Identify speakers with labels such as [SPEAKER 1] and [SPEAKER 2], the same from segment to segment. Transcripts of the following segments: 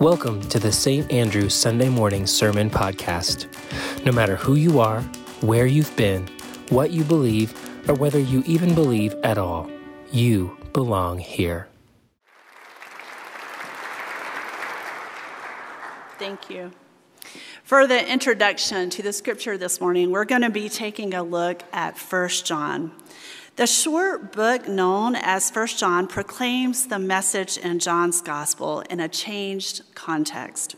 [SPEAKER 1] Welcome to the St. Andrew Sunday Morning Sermon Podcast. No matter who you are, where you've been, what you believe, or whether you even believe at all, you belong here.
[SPEAKER 2] Thank you. For the introduction to the scripture this morning, we're going to be taking a look at 1 John. The short book known as 1 John proclaims the message in John's gospel in a changed context.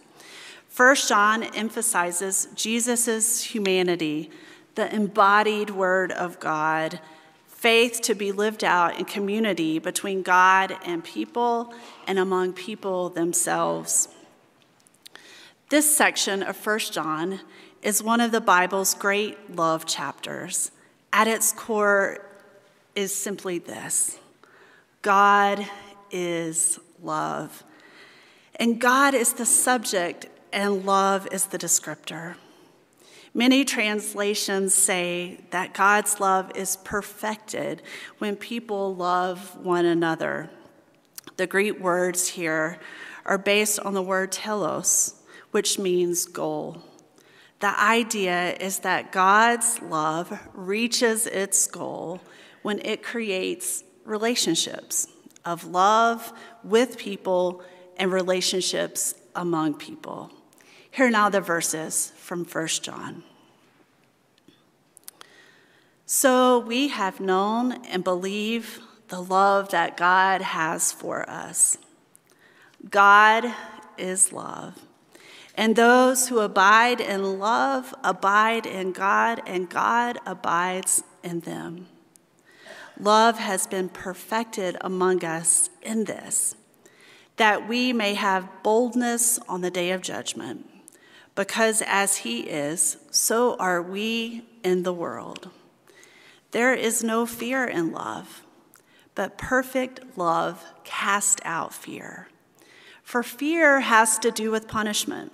[SPEAKER 2] 1 John emphasizes Jesus' humanity, the embodied word of God, faith to be lived out in community between God and people and among people themselves. This section of 1 John is one of the Bible's great love chapters. At its core, is simply this God is love. And God is the subject, and love is the descriptor. Many translations say that God's love is perfected when people love one another. The Greek words here are based on the word telos, which means goal. The idea is that God's love reaches its goal when it creates relationships of love with people and relationships among people. Here now the verses from 1 John. So we have known and believe the love that God has for us. God is love. And those who abide in love abide in God, and God abides in them. Love has been perfected among us in this, that we may have boldness on the day of judgment, because as He is, so are we in the world. There is no fear in love, but perfect love casts out fear. For fear has to do with punishment,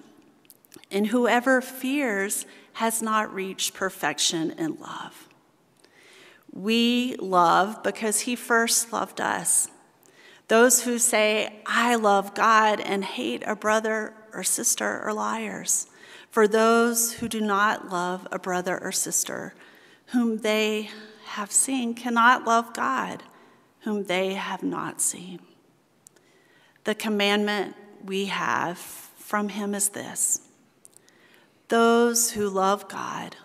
[SPEAKER 2] and whoever fears has not reached perfection in love. We love because he first loved us. Those who say, I love God and hate a brother or sister are liars. For those who do not love a brother or sister whom they have seen cannot love God whom they have not seen. The commandment we have from him is this those who love God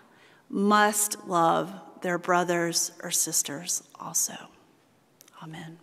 [SPEAKER 2] must love their brothers or sisters also. Amen.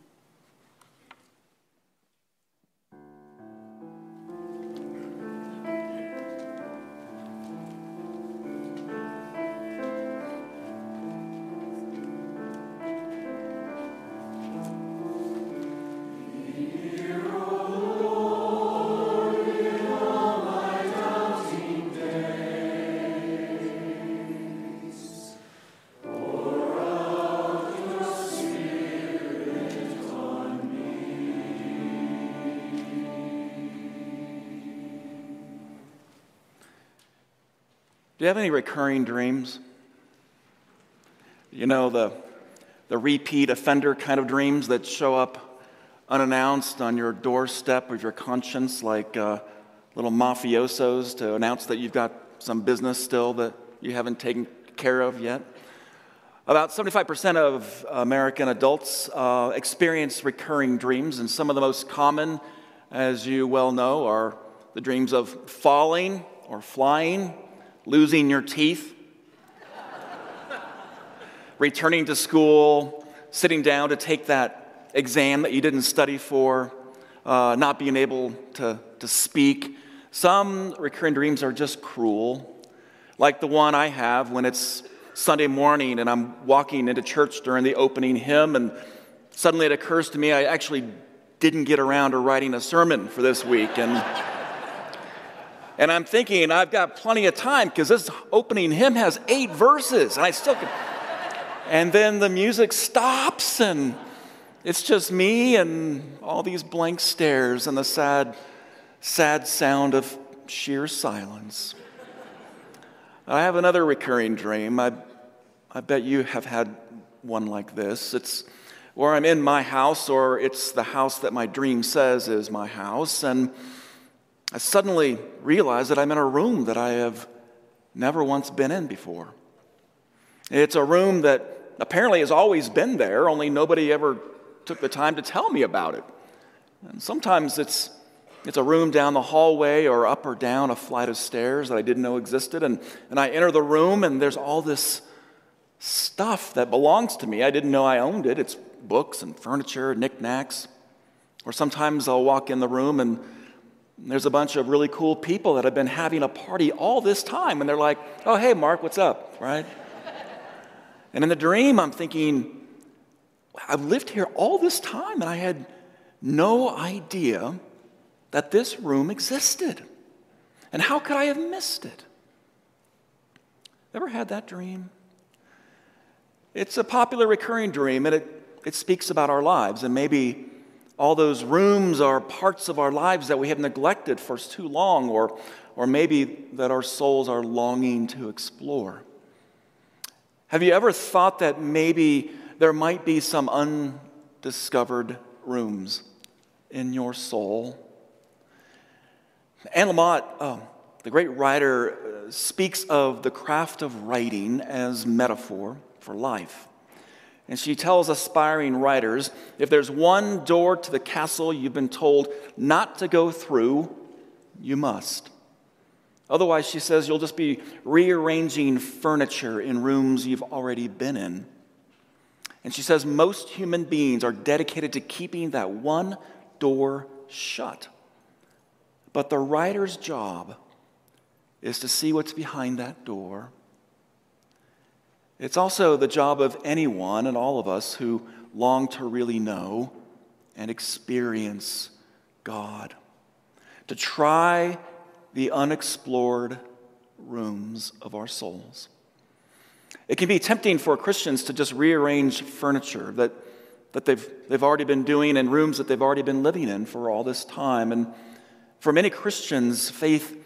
[SPEAKER 3] Do you have any recurring dreams? You know, the, the repeat offender kind of dreams that show up unannounced on your doorstep of your conscience, like uh, little mafiosos to announce that you've got some business still that you haven't taken care of yet. About 75% of American adults uh, experience recurring dreams, and some of the most common, as you well know, are the dreams of falling or flying, losing your teeth, returning to school, sitting down to take that exam that you didn't study for, uh, not being able to, to speak. Some recurring dreams are just cruel, like the one I have when it's Sunday morning and I'm walking into church during the opening hymn, and suddenly it occurs to me I actually didn't get around to writing a sermon for this week. And and I'm thinking, I've got plenty of time because this opening hymn has eight verses, and I still can. And then the music stops, and it's just me and all these blank stares and the sad, sad sound of sheer silence. I have another recurring dream. I, I bet you have had one like this. It's where I'm in my house, or it's the house that my dream says is my house, and I suddenly realize that I'm in a room that I have never once been in before. It's a room that apparently has always been there, only nobody ever took the time to tell me about it. And sometimes it's, it's a room down the hallway or up or down a flight of stairs that I didn't know existed. And, and I enter the room, and there's all this stuff that belongs to me. I didn't know I owned it. It's books and furniture, knickknacks. Or sometimes I'll walk in the room and there's a bunch of really cool people that have been having a party all this time, and they're like, oh, hey, Mark, what's up, right? and in the dream, I'm thinking, I've lived here all this time, and I had no idea that this room existed. And how could I have missed it? Ever had that dream? It's a popular recurring dream, and it, it speaks about our lives, and maybe all those rooms are parts of our lives that we have neglected for too long, or, or maybe that our souls are longing to explore. Have you ever thought that maybe there might be some undiscovered rooms in your soul? Anne Lamott, oh, the great writer, uh, speaks of the craft of writing as metaphor for life. And she tells aspiring writers if there's one door to the castle you've been told not to go through, you must. Otherwise, she says, you'll just be rearranging furniture in rooms you've already been in. And she says, most human beings are dedicated to keeping that one door shut. But the writer's job is to see what's behind that door it's also the job of anyone and all of us who long to really know and experience God, to try the unexplored rooms of our souls. It can be tempting for Christians to just rearrange furniture that, that they've, they've already been doing in rooms that they've already been living in for all this time. And for many Christians, faith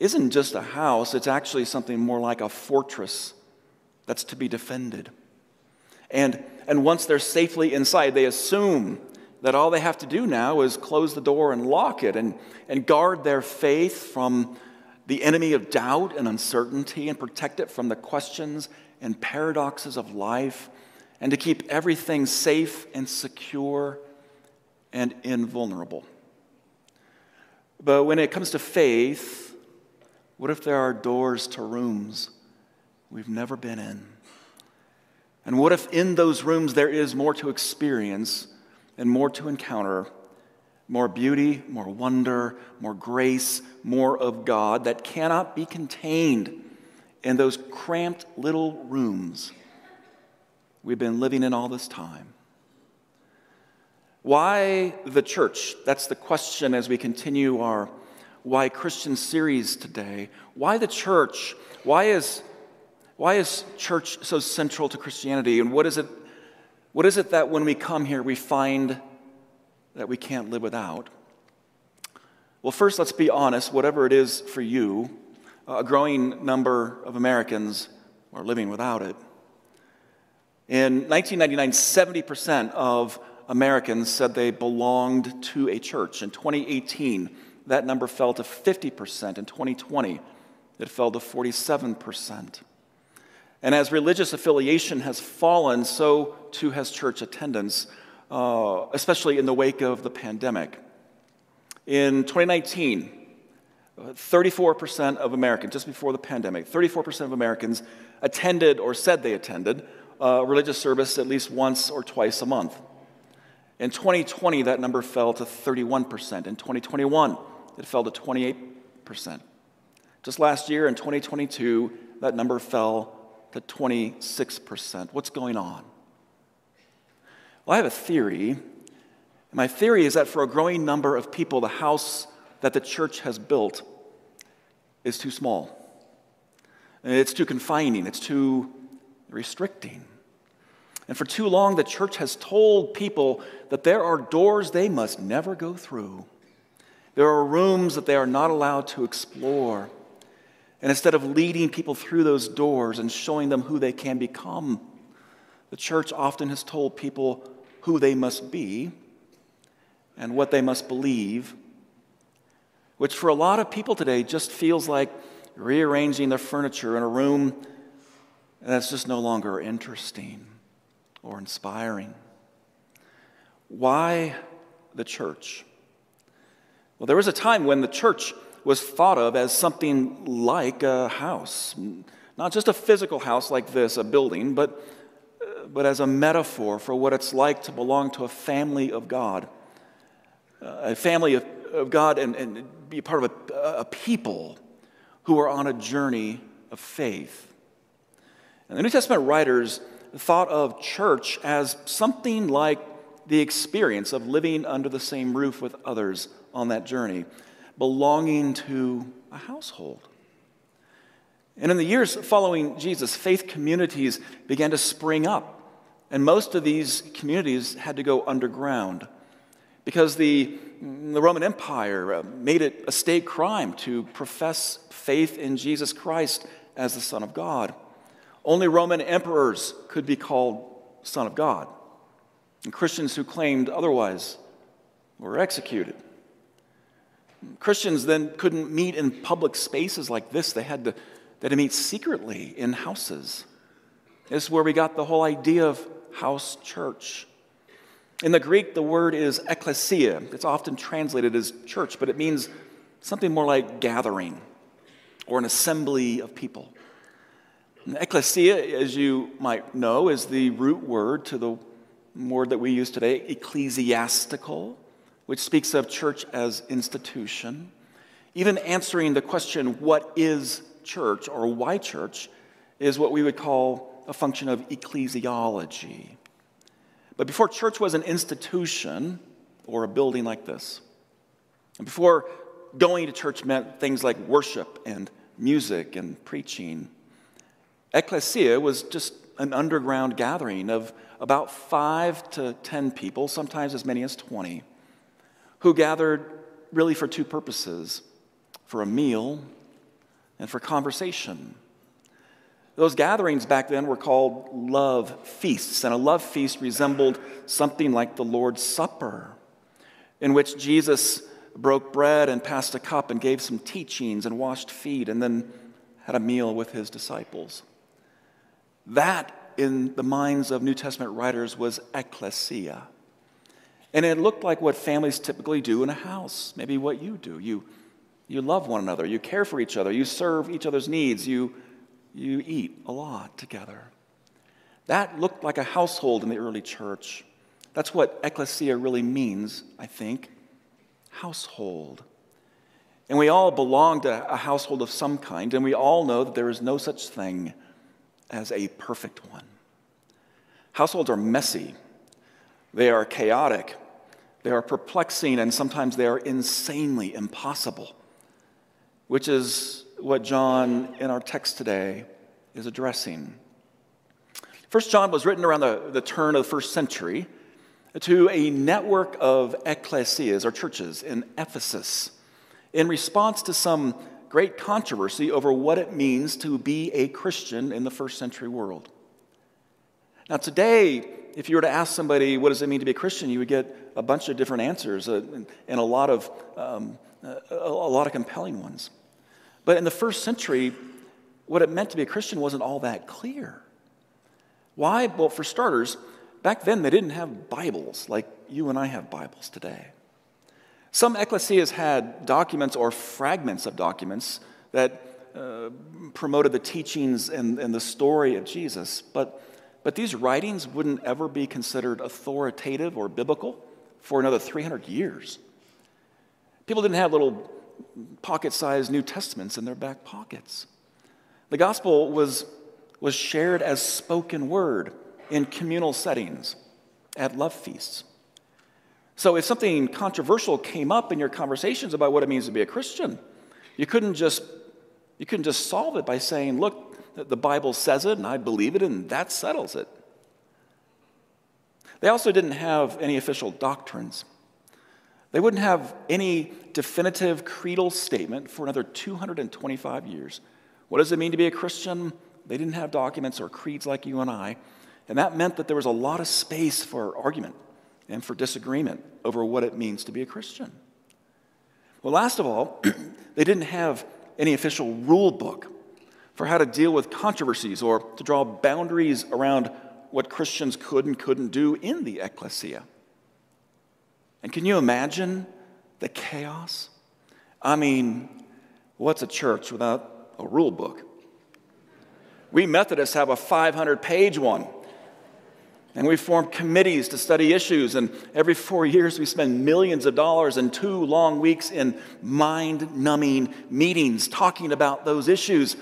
[SPEAKER 3] isn't just a house, it's actually something more like a fortress that's to be defended. And, and once they're safely inside, they assume that all they have to do now is close the door and lock it and, and guard their faith from the enemy of doubt and uncertainty and protect it from the questions and paradoxes of life and to keep everything safe and secure and invulnerable. But when it comes to faith, what if there are doors to rooms we've never been in? And what if in those rooms there is more to experience and more to encounter? More beauty, more wonder, more grace, more of God that cannot be contained in those cramped little rooms we've been living in all this time. Why the church? That's the question as we continue our Why Christian series today. Why the church? Why is why is church so central to Christianity? And what is it, what is it that when we come here we find that we can't live without? Well, first, let's be honest. Whatever it is for you, a growing number of Americans are living without it. In 1999, 70% of Americans said they belonged to a church. In 2018, that number fell to 50%. In 2020, it fell to 47%. And as religious affiliation has fallen, so too has church attendance, uh, especially in the wake of the pandemic. In 2019, 34% of Americans, just before the pandemic, 34% of Americans attended or said they attended a religious service at least once or twice a month. In 2020, that number fell to 31%. In 2021, it fell to 28%. Just last year, in 2022, that number fell to 26%. What's going on? Well, I have a theory. My theory is that for a growing number of people, the house that the church has built is too small. It's too confining, it's too restricting. And for too long, the church has told people that there are doors they must never go through. There are rooms that they are not allowed to explore. And instead of leading people through those doors and showing them who they can become, the church often has told people who they must be and what they must believe. which for a lot of people today just feels like rearranging the furniture in a room that's just no longer interesting or inspiring. Why the church? Well, there was a time when the church was thought of as something like a house, not just a physical house like this, a building, but, but as a metaphor for what it's like to belong to a family of God, uh, a family of, of God and, and be part of a, a people who are on a journey of faith. And the New Testament writers thought of church as something like the experience of living under the same roof with others on that journey, belonging to a household. And in the years following Jesus, faith communities began to spring up. And most of these communities had to go underground because the, the Roman Empire uh, made it a state crime to profess faith in Jesus Christ as the Son of God. Only Roman emperors could be called Son of God. And Christians who claimed otherwise were executed. Christians then couldn't meet in public spaces like this. They had to, they had to meet secretly in houses. This is where we got the whole idea of house church. In the Greek, the word is ecclesia. It's often translated as church, but it means something more like gathering or an assembly of people. Ecclesia, as you might know, is the root word to the word that we use today, ecclesiastical, which speaks of church as institution. Even answering the question, what is church or why church, is what we would call a function of ecclesiology. But before church was an institution or a building like this, and before going to church meant things like worship and music and preaching, Ecclesia was just an underground gathering of about five to ten people, sometimes as many as 20, who gathered really for two purposes for a meal and for conversation. Those gatherings back then were called love feasts, and a love feast resembled something like the Lord's Supper, in which Jesus broke bread and passed a cup and gave some teachings and washed feet and then had a meal with his disciples. That, in the minds of New Testament writers, was ecclesia. And it looked like what families typically do in a house, maybe what you do. You, you love one another, you care for each other, you serve each other's needs, you, you eat a lot together. That looked like a household in the early church. That's what ecclesia really means, I think household. And we all belong to a household of some kind, and we all know that there is no such thing as a perfect one. Households are messy, they are chaotic, they are perplexing, and sometimes they are insanely impossible, which is what John in our text today is addressing. First John was written around the, the turn of the first century to a network of ecclesias or churches in Ephesus in response to some great controversy over what it means to be a Christian in the first century world. Now, today, if you were to ask somebody, what does it mean to be a Christian, you would get a bunch of different answers uh, and, a, lot of, um, uh, a, a lot of compelling ones. But in the first century, what it meant to be a Christian wasn't all that clear. Why? Well, for starters, back then they didn't have Bibles like you and I have Bibles today. Some ecclesias had documents or fragments of documents that uh, promoted the teachings and, and the story of Jesus, but, but these writings wouldn't ever be considered authoritative or biblical for another 300 years. People didn't have little pocket sized New Testaments in their back pockets. The gospel was, was shared as spoken word in communal settings at love feasts. So if something controversial came up in your conversations about what it means to be a Christian, you couldn't just you couldn't just solve it by saying, "Look, the Bible says it and I believe it and that settles it." They also didn't have any official doctrines. They wouldn't have any definitive creedal statement for another 225 years. What does it mean to be a Christian? They didn't have documents or creeds like you and I. And that meant that there was a lot of space for argument and for disagreement over what it means to be a Christian. Well, last of all, they didn't have any official rule book for how to deal with controversies or to draw boundaries around what Christians could and couldn't do in the ecclesia. And can you imagine the chaos? I mean, what's a church without a rule book? We Methodists have a 500 page one. And we form committees to study issues. And every four years, we spend millions of dollars and two long weeks in mind numbing meetings talking about those issues.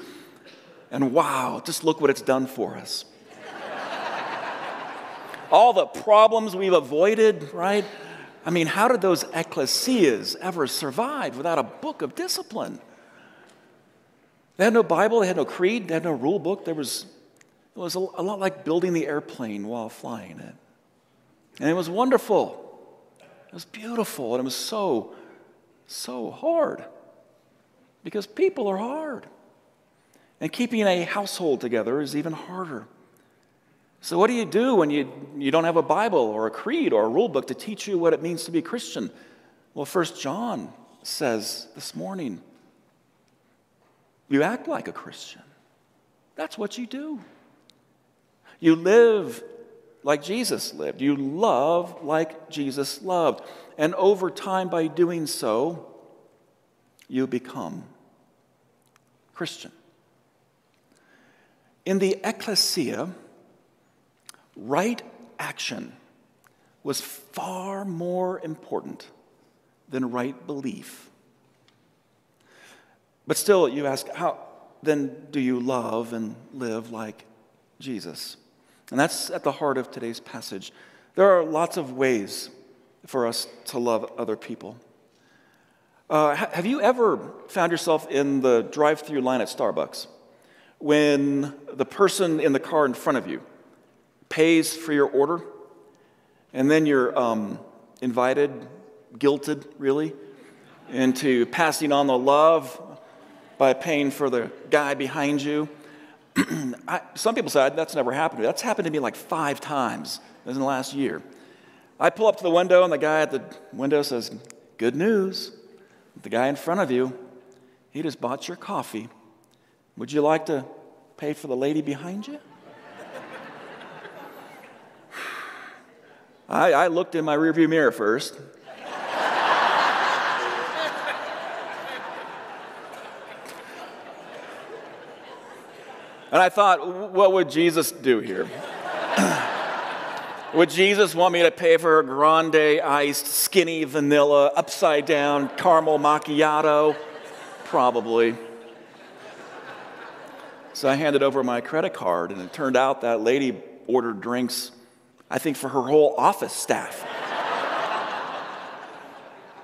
[SPEAKER 3] And wow, just look what it's done for us. All the problems we've avoided, right? I mean, how did those ecclesias ever survive without a book of discipline? They had no Bible, they had no creed, they had no rule book. There was, it was a, a lot like building the airplane while flying it. And it was wonderful. It was beautiful, and it was so, so hard because people are hard. And keeping a household together is even harder. So, what do you do when you, you don't have a Bible or a creed or a rule book to teach you what it means to be Christian? Well, First John says this morning, you act like a Christian. That's what you do. You live like Jesus lived. You love like Jesus loved. And over time, by doing so, you become Christian. In the ecclesia, right action was far more important than right belief. But still, you ask, how then do you love and live like Jesus? And that's at the heart of today's passage. There are lots of ways for us to love other people. Uh, have you ever found yourself in the drive through line at Starbucks when the person in the car in front of you pays for your order, and then you're um, invited, guilted, really, into passing on the love by paying for the guy behind you. I, some people say that's never happened to me. That's happened to me like five times in the last year. I pull up to the window, and the guy at the window says, Good news. The guy in front of you, he just bought your coffee. Would you like to pay for the lady behind you? I, I looked in my rearview mirror first. And I thought, what would Jesus do here? would Jesus want me to pay for a grande iced, skinny vanilla, upside down caramel macchiato? Probably. So I handed over my credit card, and it turned out that lady ordered drinks I think, for her whole office staff.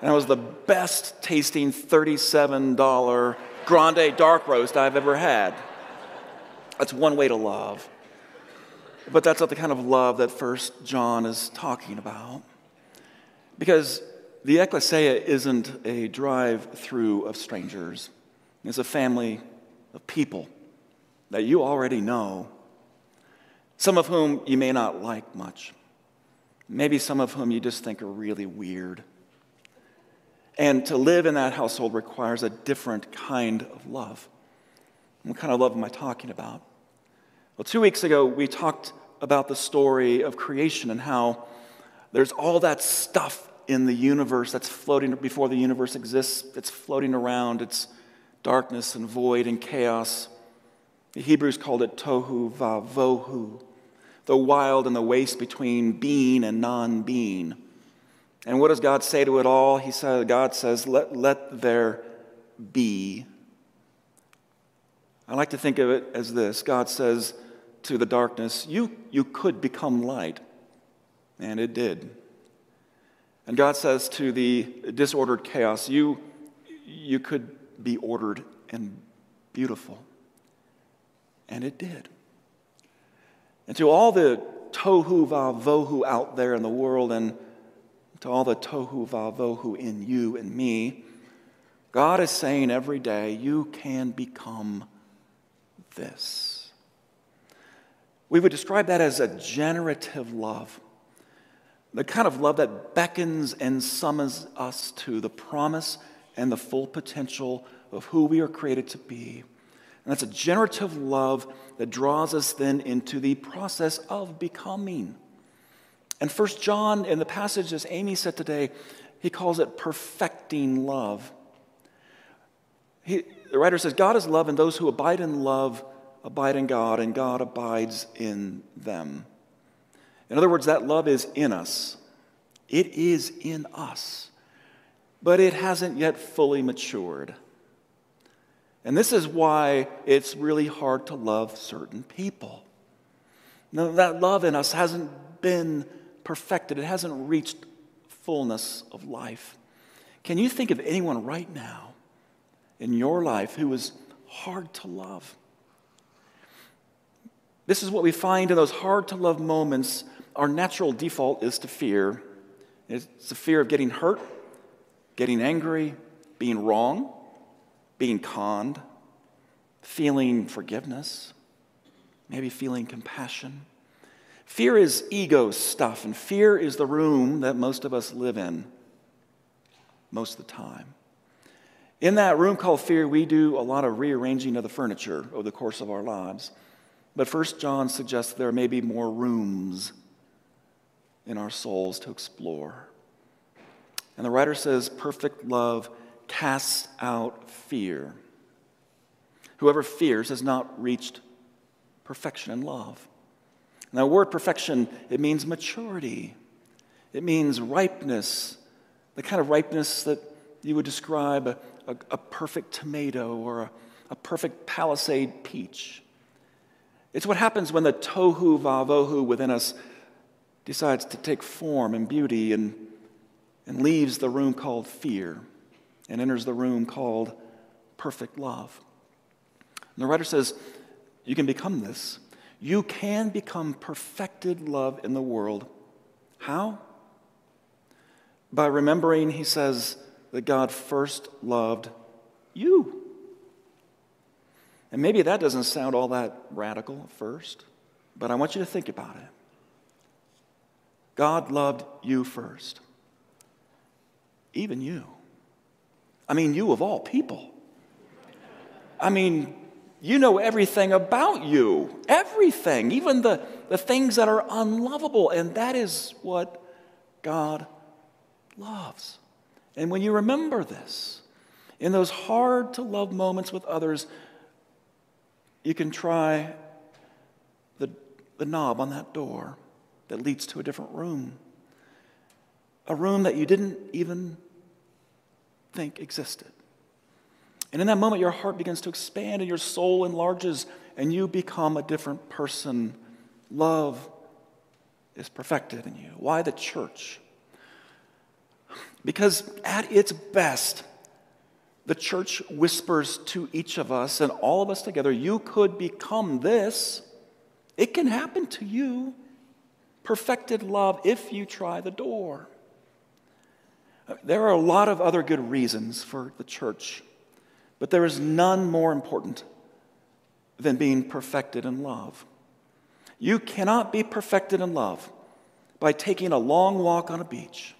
[SPEAKER 3] and it was the best tasting $37 grande dark roast I've ever had. That's one way to love. But that's not the kind of love that First John is talking about. Because the ecclesia isn't a drive through of strangers, it's a family of people that you already know some of whom you may not like much, maybe some of whom you just think are really weird. And to live in that household requires a different kind of love. What kind of love am I talking about? Well, two weeks ago, we talked about the story of creation and how there's all that stuff in the universe that's floating before the universe exists, it's floating around. It's darkness and void and chaos. The Hebrews called it tohu vavohu the wild and the waste between being and non being. And what does God say to it all? He says, God says, let, let there be. I like to think of it as this God says to the darkness, you, you could become light. And it did. And God says to the disordered chaos, you, you could be ordered and beautiful. And it did. And to all the tohu vavohu out there in the world, and to all the tohu vavohu in you and me, God is saying every day, you can become this. We would describe that as a generative love, the kind of love that beckons and summons us to the promise and the full potential of who we are created to be. And that's a generative love that draws us then into the process of becoming. And First John, in the passage as Amy said today, he calls it perfecting love. He, the writer says, God is love, and those who abide in love abide in God, and God abides in them. In other words, that love is in us. It is in us, but it hasn't yet fully matured. And this is why it's really hard to love certain people. Now, that love in us hasn't been perfected, it hasn't reached fullness of life. Can you think of anyone right now in your life who is hard to love? This is what we find in those hard to love moments. Our natural default is to fear. It's the fear of getting hurt, getting angry, being wrong, being conned, feeling forgiveness, maybe feeling compassion. Fear is ego stuff, and fear is the room that most of us live in most of the time. In that room called fear, we do a lot of rearranging of the furniture over the course of our lives. But First John suggests there may be more rooms in our souls to explore. And the writer says, perfect love casts out fear. Whoever fears has not reached perfection in love. Now, word perfection, it means maturity. It means ripeness, the kind of ripeness that you would describe a, a, a perfect tomato or a, a perfect palisade peach. It's what happens when the tohu vavohu within us decides to take form and beauty and, and leaves the room called fear and enters the room called perfect love. And the writer says, You can become this. You can become perfected love in the world. How? By remembering, he says, that God first loved you. And maybe that doesn't sound all that radical at first, but I want you to think about it. God loved you first, even you. I mean, you of all people. I mean, you know everything about you, everything, even the, the things that are unlovable, and that is what God loves. And when you remember this, in those hard to love moments with others, you can try the, the knob on that door that leads to a different room. A room that you didn't even think existed. And in that moment, your heart begins to expand and your soul enlarges and you become a different person. Love is perfected in you. Why the church? Because at its best, the church whispers to each of us and all of us together, you could become this. It can happen to you. Perfected love if you try the door. There are a lot of other good reasons for the church, but there is none more important than being perfected in love. You cannot be perfected in love by taking a long walk on a beach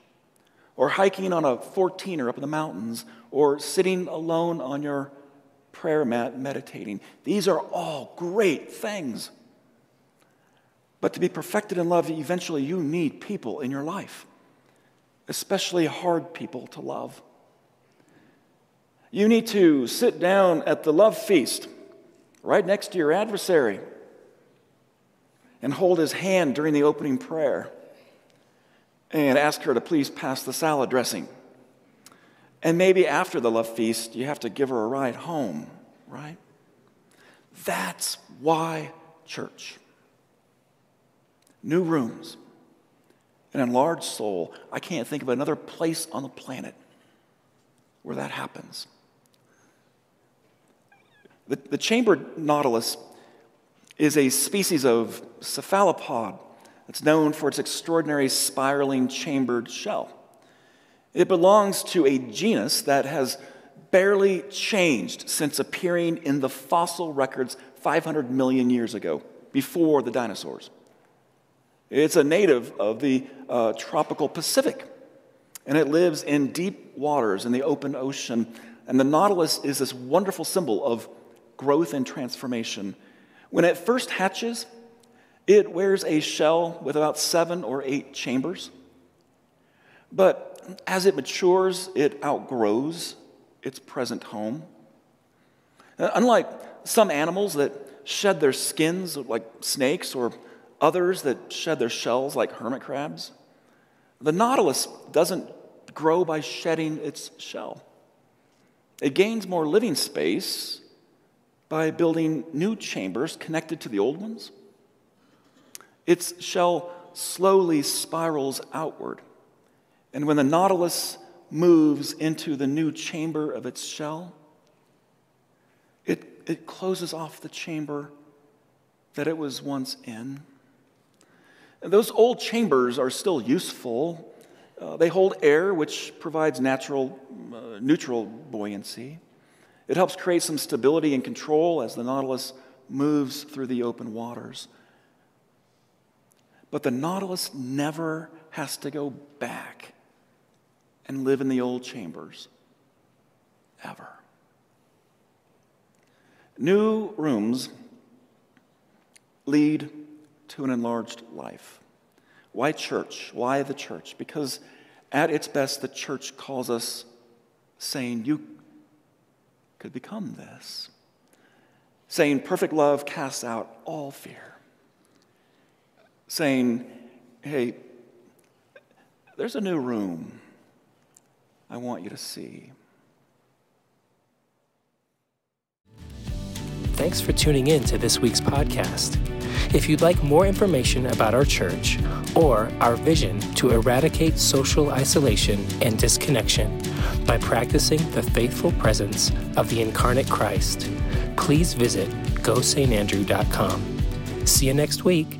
[SPEAKER 3] or hiking on a 14er up in the mountains, or sitting alone on your prayer mat meditating. These are all great things. But to be perfected in love, eventually you need people in your life, especially hard people to love. You need to sit down at the love feast right next to your adversary and hold his hand during the opening prayer and ask her to please pass the salad dressing. And maybe after the love feast, you have to give her a ride home, right? That's why church. New rooms, an enlarged soul. I can't think of another place on the planet where that happens. The, the chambered nautilus is a species of cephalopod that's known for its extraordinary spiraling chambered shell. It belongs to a genus that has barely changed since appearing in the fossil records 500 million years ago, before the dinosaurs. It's a native of the uh, tropical Pacific, and it lives in deep waters in the open ocean. And the nautilus is this wonderful symbol of growth and transformation. When it first hatches, it wears a shell with about seven or eight chambers. But as it matures, it outgrows its present home. Uh, unlike some animals that shed their skins, like snakes, or others that shed their shells, like hermit crabs, the nautilus doesn't grow by shedding its shell. It gains more living space by building new chambers connected to the old ones. Its shell slowly spirals outward. And when the nautilus moves into the new chamber of its shell, it, it closes off the chamber that it was once in. Those old chambers are still useful. Uh, they hold air, which provides natural, uh, neutral buoyancy. It helps create some stability and control as the Nautilus moves through the open waters. But the Nautilus never has to go back and live in the old chambers, ever. New rooms lead to an enlarged life. Why church? Why the church? Because at its best, the church calls us saying, You could become this. Saying, Perfect love casts out all fear. Saying, Hey, there's a new room I want you to see.
[SPEAKER 1] Thanks for tuning in to this week's podcast. If you'd like more information about our church or our vision to eradicate social isolation and disconnection by practicing the faithful presence of the incarnate Christ, please visit gosaintandrew.com. See you next week.